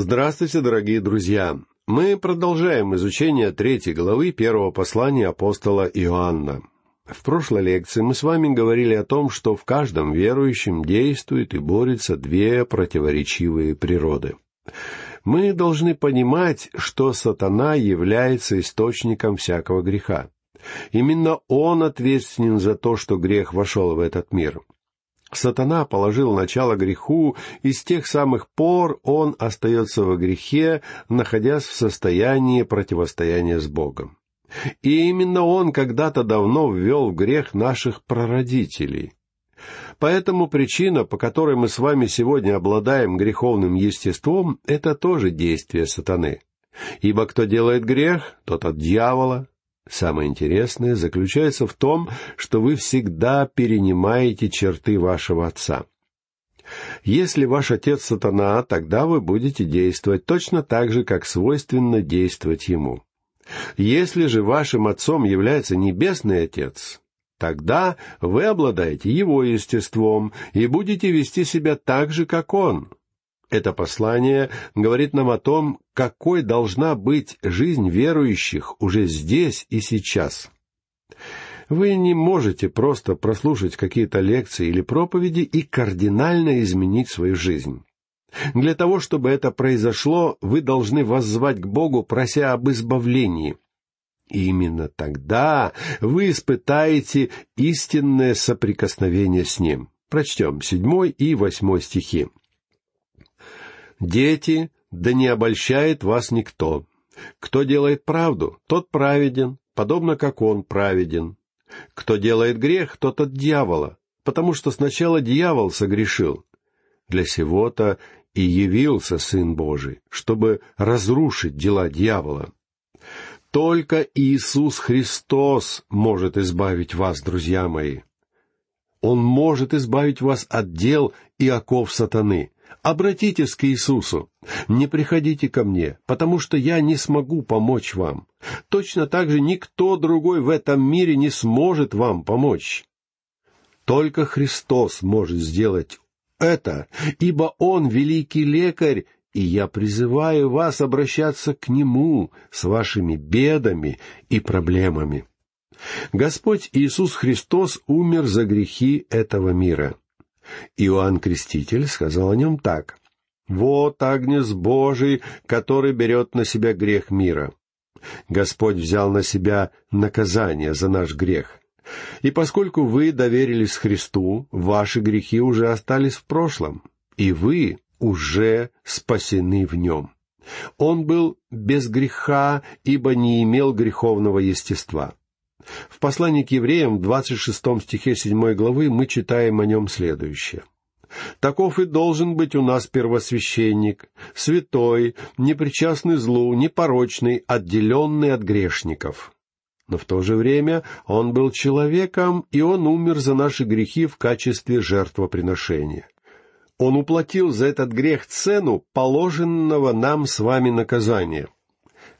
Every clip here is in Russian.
Здравствуйте, дорогие друзья! Мы продолжаем изучение третьей главы первого послания апостола Иоанна. В прошлой лекции мы с вами говорили о том, что в каждом верующем действует и борется две противоречивые природы. Мы должны понимать, что сатана является источником всякого греха. Именно он ответственен за то, что грех вошел в этот мир. Сатана положил начало греху, и с тех самых пор он остается во грехе, находясь в состоянии противостояния с Богом. И именно он когда-то давно ввел в грех наших прародителей. Поэтому причина, по которой мы с вами сегодня обладаем греховным естеством, это тоже действие сатаны. Ибо кто делает грех, тот от дьявола, Самое интересное заключается в том, что вы всегда перенимаете черты вашего отца. Если ваш отец сатана, тогда вы будете действовать точно так же, как свойственно действовать ему. Если же вашим отцом является небесный отец, тогда вы обладаете его естеством и будете вести себя так же, как он. Это послание говорит нам о том, какой должна быть жизнь верующих уже здесь и сейчас. Вы не можете просто прослушать какие-то лекции или проповеди и кардинально изменить свою жизнь. Для того, чтобы это произошло, вы должны воззвать к Богу, прося об избавлении. И именно тогда вы испытаете истинное соприкосновение с Ним. Прочтем седьмой и восьмой стихи. Дети, да не обольщает вас никто. Кто делает правду, тот праведен, подобно как он праведен. Кто делает грех, тот от дьявола, потому что сначала дьявол согрешил. Для сего-то и явился Сын Божий, чтобы разрушить дела дьявола. Только Иисус Христос может избавить вас, друзья мои. Он может избавить вас от дел и оков сатаны. Обратитесь к Иисусу. Не приходите ко мне, потому что я не смогу помочь вам. Точно так же никто другой в этом мире не сможет вам помочь. Только Христос может сделать это, ибо Он великий лекарь, и я призываю вас обращаться к Нему с вашими бедами и проблемами. Господь Иисус Христос умер за грехи этого мира. Иоанн Креститель сказал о нем так. «Вот Агнец Божий, который берет на себя грех мира. Господь взял на себя наказание за наш грех. И поскольку вы доверились Христу, ваши грехи уже остались в прошлом, и вы уже спасены в нем. Он был без греха, ибо не имел греховного естества. В послании к евреям, в 26 стихе 7 главы, мы читаем о нем следующее. Таков и должен быть у нас первосвященник, святой, непричастный злу, непорочный, отделенный от грешников. Но в то же время он был человеком, и он умер за наши грехи в качестве жертвоприношения. Он уплатил за этот грех цену положенного нам с вами наказания —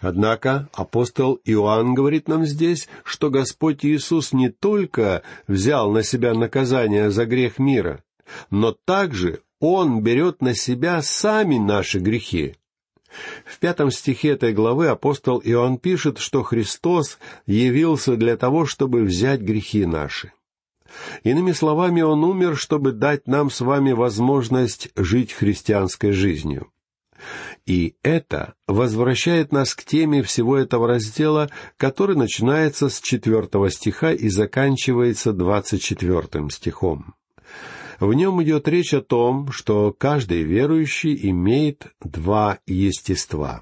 Однако апостол Иоанн говорит нам здесь, что Господь Иисус не только взял на себя наказание за грех мира, но также Он берет на себя сами наши грехи. В пятом стихе этой главы апостол Иоанн пишет, что Христос явился для того, чтобы взять грехи наши. Иными словами, Он умер, чтобы дать нам с вами возможность жить христианской жизнью. И это возвращает нас к теме всего этого раздела, который начинается с четвертого стиха и заканчивается двадцать четвертым стихом. В нем идет речь о том, что каждый верующий имеет два естества.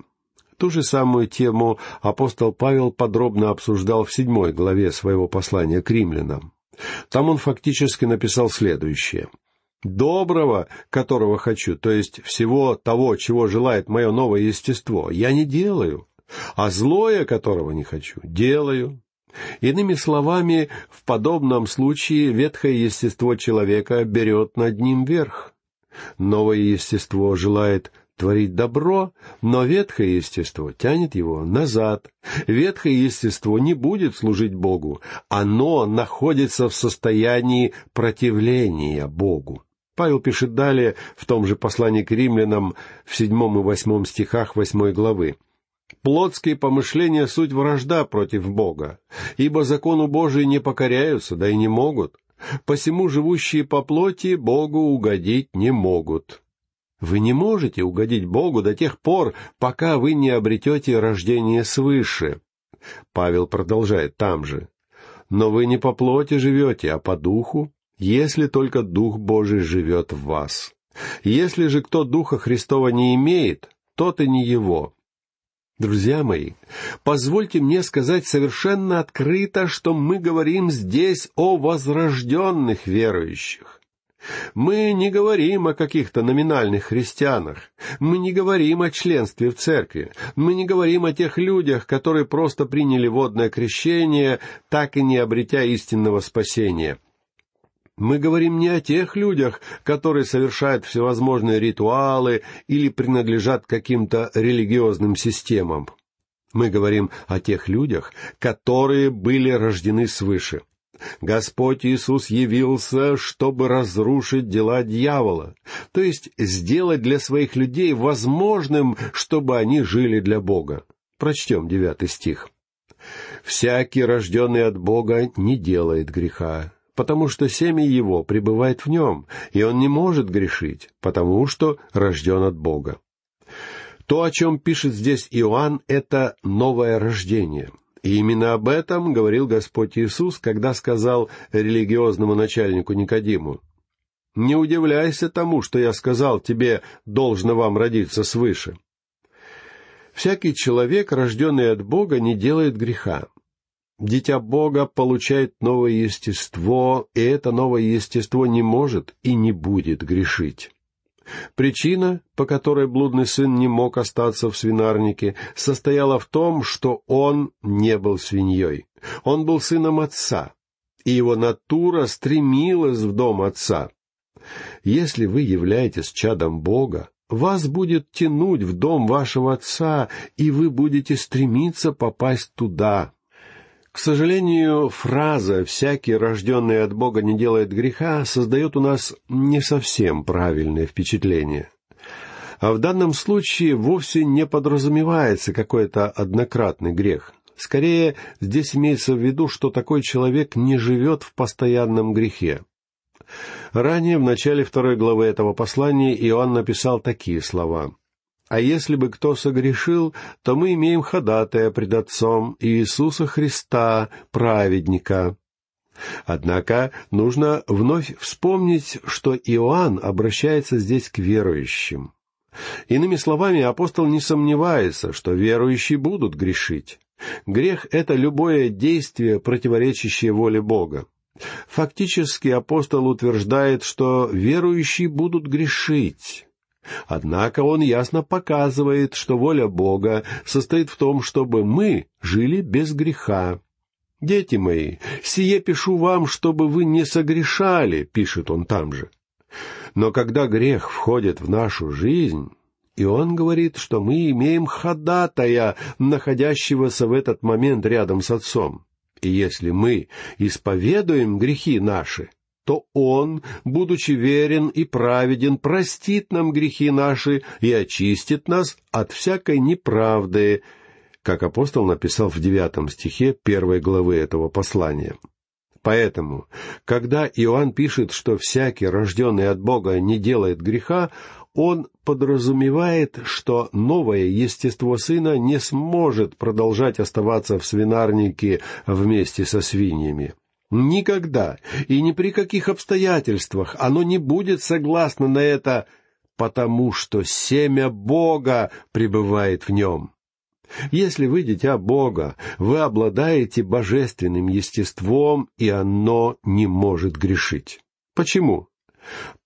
Ту же самую тему апостол Павел подробно обсуждал в седьмой главе своего послания к римлянам. Там он фактически написал следующее — доброго, которого хочу, то есть всего того, чего желает мое новое естество, я не делаю, а злое, которого не хочу, делаю. Иными словами, в подобном случае ветхое естество человека берет над ним верх. Новое естество желает творить добро, но ветхое естество тянет его назад. Ветхое естество не будет служить Богу, оно находится в состоянии противления Богу. Павел пишет далее в том же послании к римлянам в седьмом и восьмом стихах восьмой главы. «Плотские помышления — суть вражда против Бога, ибо закону Божий не покоряются, да и не могут. Посему живущие по плоти Богу угодить не могут». Вы не можете угодить Богу до тех пор, пока вы не обретете рождение свыше. Павел продолжает там же. Но вы не по плоти живете, а по духу, если только Дух Божий живет в вас. Если же кто Духа Христова не имеет, тот и не его. Друзья мои, позвольте мне сказать совершенно открыто, что мы говорим здесь о возрожденных верующих. Мы не говорим о каких-то номинальных христианах. Мы не говорим о членстве в церкви. Мы не говорим о тех людях, которые просто приняли водное крещение, так и не обретя истинного спасения. Мы говорим не о тех людях, которые совершают всевозможные ритуалы или принадлежат каким-то религиозным системам. Мы говорим о тех людях, которые были рождены свыше. Господь Иисус явился, чтобы разрушить дела дьявола, то есть сделать для своих людей возможным, чтобы они жили для Бога. Прочтем девятый стих. «Всякий, рожденный от Бога, не делает греха, потому что семя его пребывает в нем, и он не может грешить, потому что рожден от Бога. То, о чем пишет здесь Иоанн, это новое рождение. И именно об этом говорил Господь Иисус, когда сказал религиозному начальнику Никодиму, «Не удивляйся тому, что я сказал тебе, должно вам родиться свыше». Всякий человек, рожденный от Бога, не делает греха. Дитя Бога получает новое естество, и это новое естество не может и не будет грешить. Причина, по которой блудный сын не мог остаться в свинарнике, состояла в том, что он не был свиньей. Он был сыном отца, и его натура стремилась в дом отца. Если вы являетесь чадом Бога, вас будет тянуть в дом вашего отца, и вы будете стремиться попасть туда, к сожалению, фраза «всякий, рожденный от Бога, не делает греха» создает у нас не совсем правильное впечатление. А в данном случае вовсе не подразумевается какой-то однократный грех. Скорее, здесь имеется в виду, что такой человек не живет в постоянном грехе. Ранее, в начале второй главы этого послания, Иоанн написал такие слова. А если бы кто согрешил, то мы имеем ходатая пред Отцом Иисуса Христа, праведника. Однако нужно вновь вспомнить, что Иоанн обращается здесь к верующим. Иными словами, апостол не сомневается, что верующие будут грешить. Грех — это любое действие, противоречащее воле Бога. Фактически апостол утверждает, что верующие будут грешить. Однако он ясно показывает, что воля Бога состоит в том, чтобы мы жили без греха. «Дети мои, сие пишу вам, чтобы вы не согрешали», — пишет он там же. Но когда грех входит в нашу жизнь, и он говорит, что мы имеем ходатая, находящегося в этот момент рядом с Отцом. И если мы исповедуем грехи наши, то Он, будучи верен и праведен, простит нам грехи наши и очистит нас от всякой неправды, как апостол написал в девятом стихе первой главы этого послания. Поэтому, когда Иоанн пишет, что всякий, рожденный от Бога, не делает греха, он подразумевает, что новое естество сына не сможет продолжать оставаться в свинарнике вместе со свиньями. Никогда и ни при каких обстоятельствах оно не будет согласно на это, потому что семя Бога пребывает в нем. Если вы дитя Бога, вы обладаете божественным естеством, и оно не может грешить. Почему?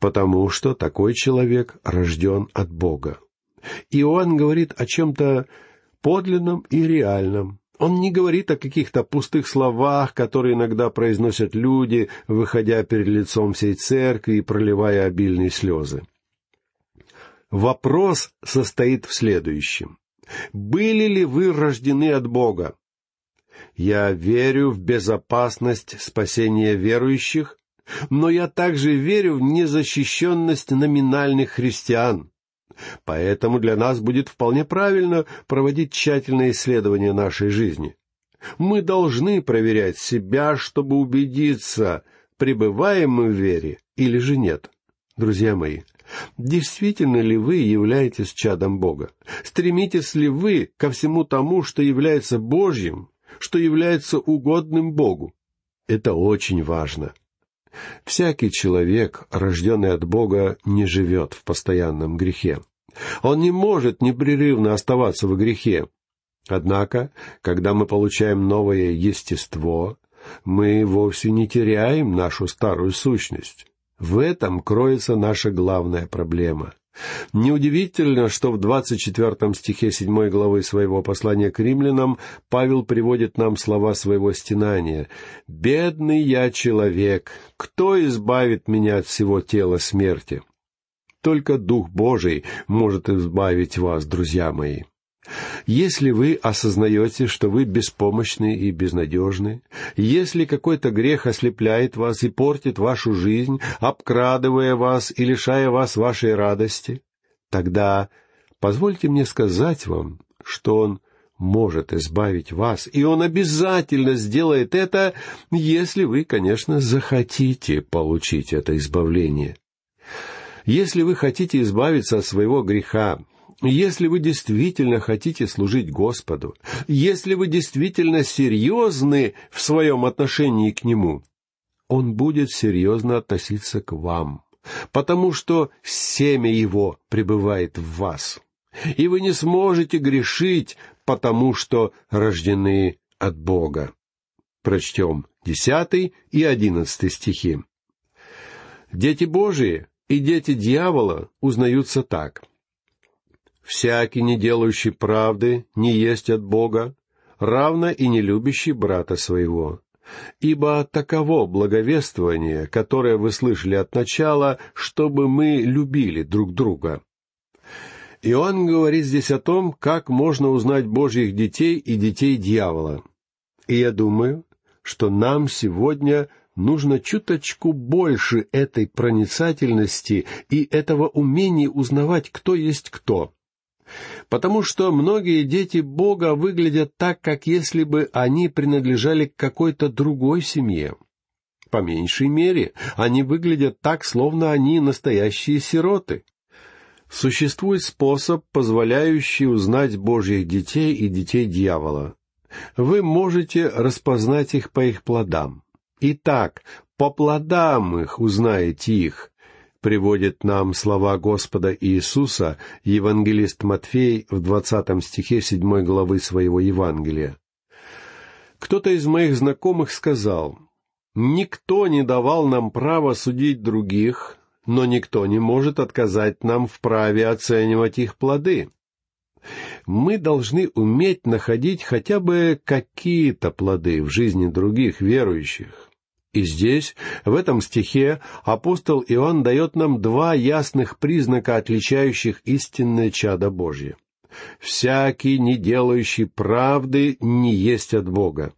Потому что такой человек рожден от Бога. Иоанн говорит о чем-то подлинном и реальном, он не говорит о каких-то пустых словах, которые иногда произносят люди, выходя перед лицом всей церкви и проливая обильные слезы. Вопрос состоит в следующем. Были ли вы рождены от Бога? Я верю в безопасность спасения верующих, но я также верю в незащищенность номинальных христиан. Поэтому для нас будет вполне правильно проводить тщательное исследование нашей жизни. Мы должны проверять себя, чтобы убедиться, пребываем мы в вере или же нет. Друзья мои, действительно ли вы являетесь чадом Бога? Стремитесь ли вы ко всему тому, что является Божьим, что является угодным Богу? Это очень важно. Всякий человек, рожденный от Бога, не живет в постоянном грехе. Он не может непрерывно оставаться в грехе. Однако, когда мы получаем новое естество, мы вовсе не теряем нашу старую сущность. В этом кроется наша главная проблема. Неудивительно, что в 24 стихе 7 главы своего послания к римлянам Павел приводит нам слова своего стенания «Бедный я человек, кто избавит меня от всего тела смерти?» Только Дух Божий может избавить вас, друзья мои. Если вы осознаете, что вы беспомощны и безнадежны, если какой-то грех ослепляет вас и портит вашу жизнь, обкрадывая вас и лишая вас вашей радости, тогда позвольте мне сказать вам, что Он может избавить вас, и Он обязательно сделает это, если вы, конечно, захотите получить это избавление. Если вы хотите избавиться от своего греха, если вы действительно хотите служить Господу, если вы действительно серьезны в своем отношении к Нему, Он будет серьезно относиться к вам, потому что семя Его пребывает в вас. И вы не сможете грешить, потому что рождены от Бога. Прочтем десятый и одиннадцатый стихи. Дети Божии и дети дьявола узнаются так. «Всякий, не делающий правды, не есть от Бога, равно и не любящий брата своего. Ибо таково благовествование, которое вы слышали от начала, чтобы мы любили друг друга». Иоанн говорит здесь о том, как можно узнать Божьих детей и детей дьявола. И я думаю, что нам сегодня нужно чуточку больше этой проницательности и этого умения узнавать, кто есть кто. Потому что многие дети Бога выглядят так, как если бы они принадлежали к какой-то другой семье. По меньшей мере, они выглядят так, словно они настоящие сироты. Существует способ, позволяющий узнать Божьих детей и детей дьявола. Вы можете распознать их по их плодам. Итак, по плодам их узнаете их, приводит нам слова Господа Иисуса евангелист Матфей в двадцатом стихе седьмой главы своего Евангелия. Кто-то из моих знакомых сказал, «Никто не давал нам права судить других, но никто не может отказать нам в праве оценивать их плоды. Мы должны уметь находить хотя бы какие-то плоды в жизни других верующих. И здесь, в этом стихе, апостол Иоанн дает нам два ясных признака, отличающих истинное чадо Божье. «Всякий, не делающий правды, не есть от Бога».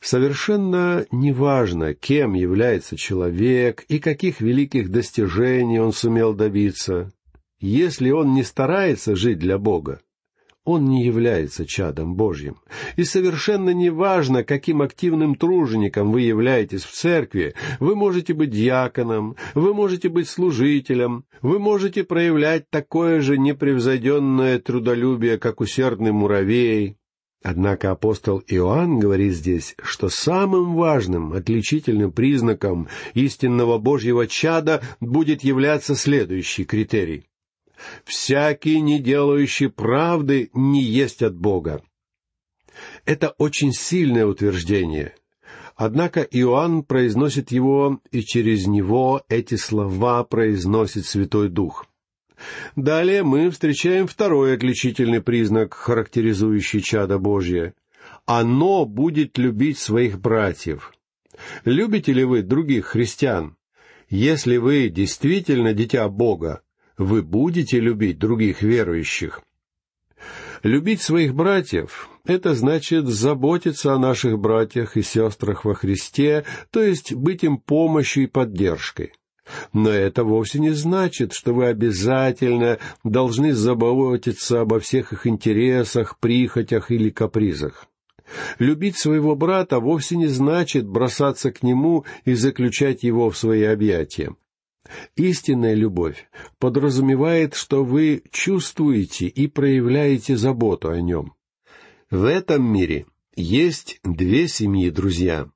Совершенно неважно, кем является человек и каких великих достижений он сумел добиться, если он не старается жить для Бога, он не является чадом Божьим. И совершенно не важно, каким активным тружеником вы являетесь в церкви, вы можете быть диаконом, вы можете быть служителем, вы можете проявлять такое же непревзойденное трудолюбие, как усердный муравей. Однако апостол Иоанн говорит здесь, что самым важным отличительным признаком истинного Божьего чада будет являться следующий критерий всякий, не делающий правды, не есть от Бога. Это очень сильное утверждение. Однако Иоанн произносит его, и через него эти слова произносит Святой Дух. Далее мы встречаем второй отличительный признак, характеризующий чадо Божье. Оно будет любить своих братьев. Любите ли вы других христиан? Если вы действительно дитя Бога, вы будете любить других верующих. Любить своих братьев — это значит заботиться о наших братьях и сестрах во Христе, то есть быть им помощью и поддержкой. Но это вовсе не значит, что вы обязательно должны заботиться обо всех их интересах, прихотях или капризах. Любить своего брата вовсе не значит бросаться к нему и заключать его в свои объятия. Истинная любовь подразумевает, что вы чувствуете и проявляете заботу о нем. В этом мире есть две семьи, друзья.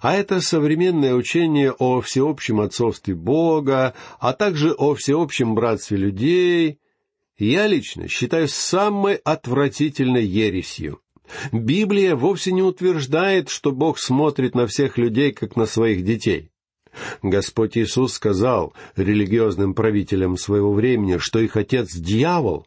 А это современное учение о всеобщем отцовстве Бога, а также о всеобщем братстве людей, я лично считаю самой отвратительной ересью. Библия вовсе не утверждает, что Бог смотрит на всех людей, как на своих детей. Господь Иисус сказал религиозным правителям своего времени, что их отец — дьявол.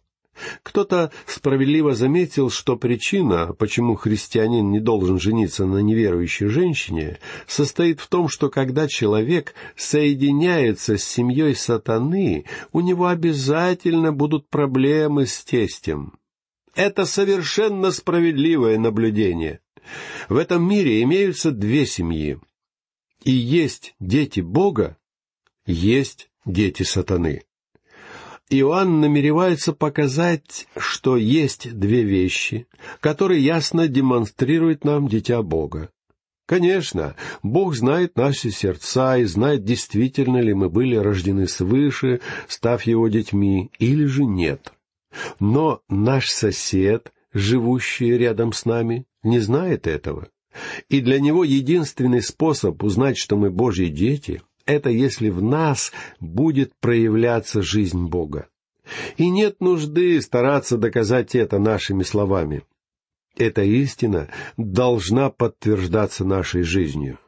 Кто-то справедливо заметил, что причина, почему христианин не должен жениться на неверующей женщине, состоит в том, что когда человек соединяется с семьей сатаны, у него обязательно будут проблемы с тестем. Это совершенно справедливое наблюдение. В этом мире имеются две семьи. И есть дети Бога, есть дети сатаны. Иоанн намеревается показать, что есть две вещи, которые ясно демонстрирует нам дитя Бога. Конечно, Бог знает наши сердца и знает, действительно ли мы были рождены свыше, став Его детьми, или же нет. Но наш сосед, живущий рядом с нами, не знает этого. И для него единственный способ узнать, что мы Божьи дети, это если в нас будет проявляться жизнь Бога. И нет нужды стараться доказать это нашими словами. Эта истина должна подтверждаться нашей жизнью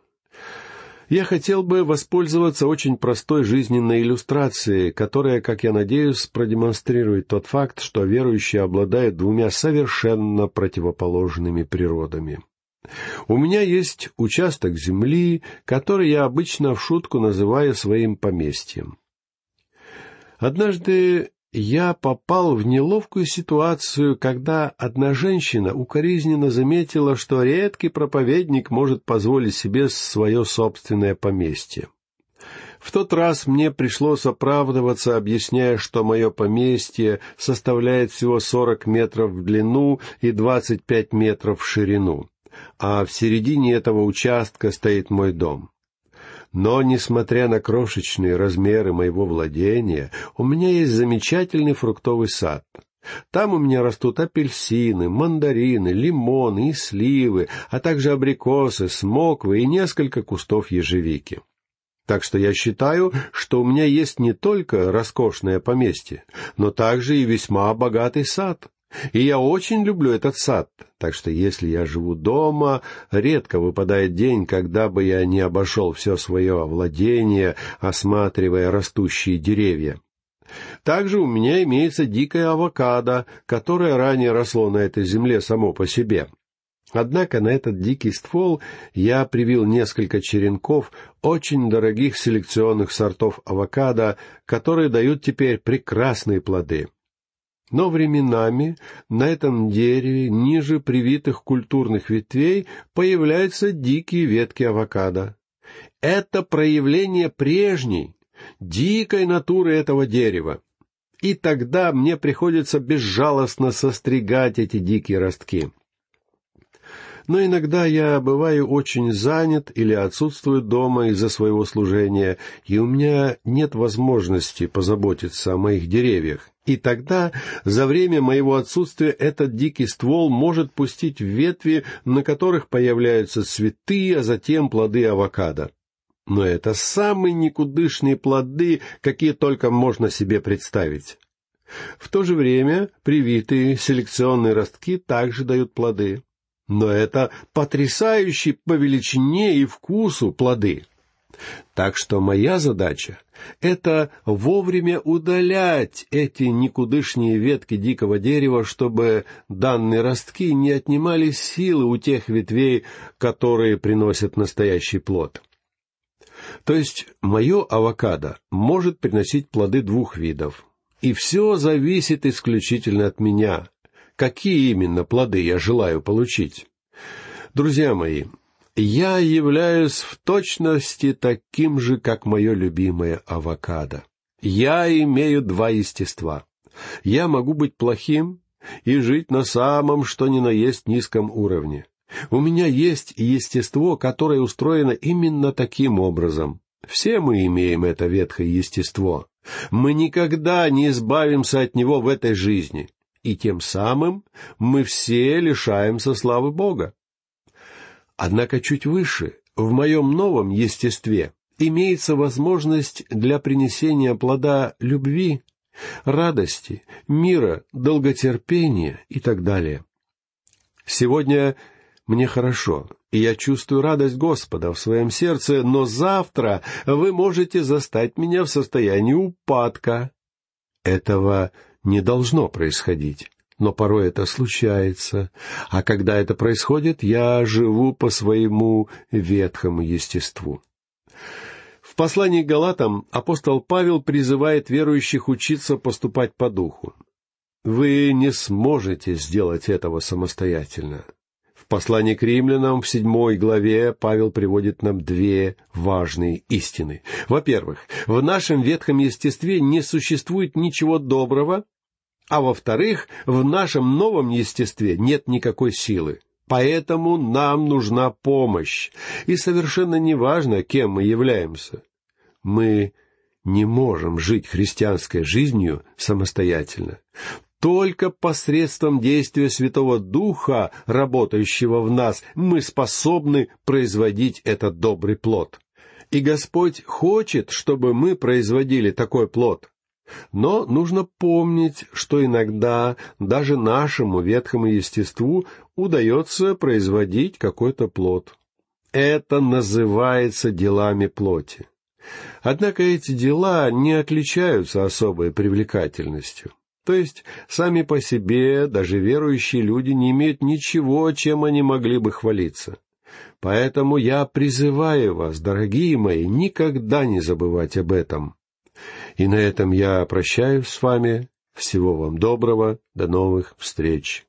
я хотел бы воспользоваться очень простой жизненной иллюстрацией, которая, как я надеюсь, продемонстрирует тот факт, что верующие обладают двумя совершенно противоположными природами. У меня есть участок земли, который я обычно в шутку называю своим поместьем. Однажды я попал в неловкую ситуацию, когда одна женщина укоризненно заметила, что редкий проповедник может позволить себе свое собственное поместье. В тот раз мне пришлось оправдываться, объясняя, что мое поместье составляет всего сорок метров в длину и двадцать пять метров в ширину, а в середине этого участка стоит мой дом. Но, несмотря на крошечные размеры моего владения, у меня есть замечательный фруктовый сад. Там у меня растут апельсины, мандарины, лимоны и сливы, а также абрикосы, смоквы и несколько кустов ежевики. Так что я считаю, что у меня есть не только роскошное поместье, но также и весьма богатый сад. И я очень люблю этот сад, так что если я живу дома, редко выпадает день, когда бы я не обошел все свое владение, осматривая растущие деревья. Также у меня имеется дикая авокадо, которое ранее росло на этой земле само по себе. Однако на этот дикий ствол я привил несколько черенков очень дорогих селекционных сортов авокадо, которые дают теперь прекрасные плоды. Но временами на этом дереве, ниже привитых культурных ветвей, появляются дикие ветки авокадо. Это проявление прежней, дикой натуры этого дерева. И тогда мне приходится безжалостно состригать эти дикие ростки но иногда я бываю очень занят или отсутствую дома из-за своего служения, и у меня нет возможности позаботиться о моих деревьях. И тогда, за время моего отсутствия, этот дикий ствол может пустить ветви, на которых появляются цветы, а затем плоды авокадо. Но это самые никудышные плоды, какие только можно себе представить. В то же время привитые селекционные ростки также дают плоды но это потрясающие по величине и вкусу плоды. Так что моя задача — это вовремя удалять эти никудышные ветки дикого дерева, чтобы данные ростки не отнимали силы у тех ветвей, которые приносят настоящий плод. То есть мое авокадо может приносить плоды двух видов. И все зависит исключительно от меня, какие именно плоды я желаю получить. Друзья мои, я являюсь в точности таким же, как мое любимое авокадо. Я имею два естества. Я могу быть плохим и жить на самом что ни на есть низком уровне. У меня есть естество, которое устроено именно таким образом. Все мы имеем это ветхое естество. Мы никогда не избавимся от него в этой жизни. И тем самым мы все лишаемся славы Бога. Однако чуть выше, в моем новом естестве, имеется возможность для принесения плода любви, радости, мира, долготерпения и так далее. Сегодня мне хорошо, и я чувствую радость Господа в своем сердце, но завтра вы можете застать меня в состоянии упадка. Этого не должно происходить, но порой это случается, а когда это происходит, я живу по своему ветхому естеству. В послании к Галатам апостол Павел призывает верующих учиться поступать по духу. Вы не сможете сделать этого самостоятельно послании к римлянам в седьмой главе Павел приводит нам две важные истины. Во-первых, в нашем ветхом естестве не существует ничего доброго, а во-вторых, в нашем новом естестве нет никакой силы. Поэтому нам нужна помощь. И совершенно неважно, кем мы являемся. Мы не можем жить христианской жизнью самостоятельно. Только посредством действия Святого Духа, работающего в нас, мы способны производить этот добрый плод. И Господь хочет, чтобы мы производили такой плод. Но нужно помнить, что иногда даже нашему ветхому естеству удается производить какой-то плод. Это называется делами плоти. Однако эти дела не отличаются особой привлекательностью. То есть сами по себе даже верующие люди не имеют ничего, чем они могли бы хвалиться. Поэтому я призываю вас, дорогие мои, никогда не забывать об этом. И на этом я прощаюсь с вами. Всего вам доброго. До новых встреч.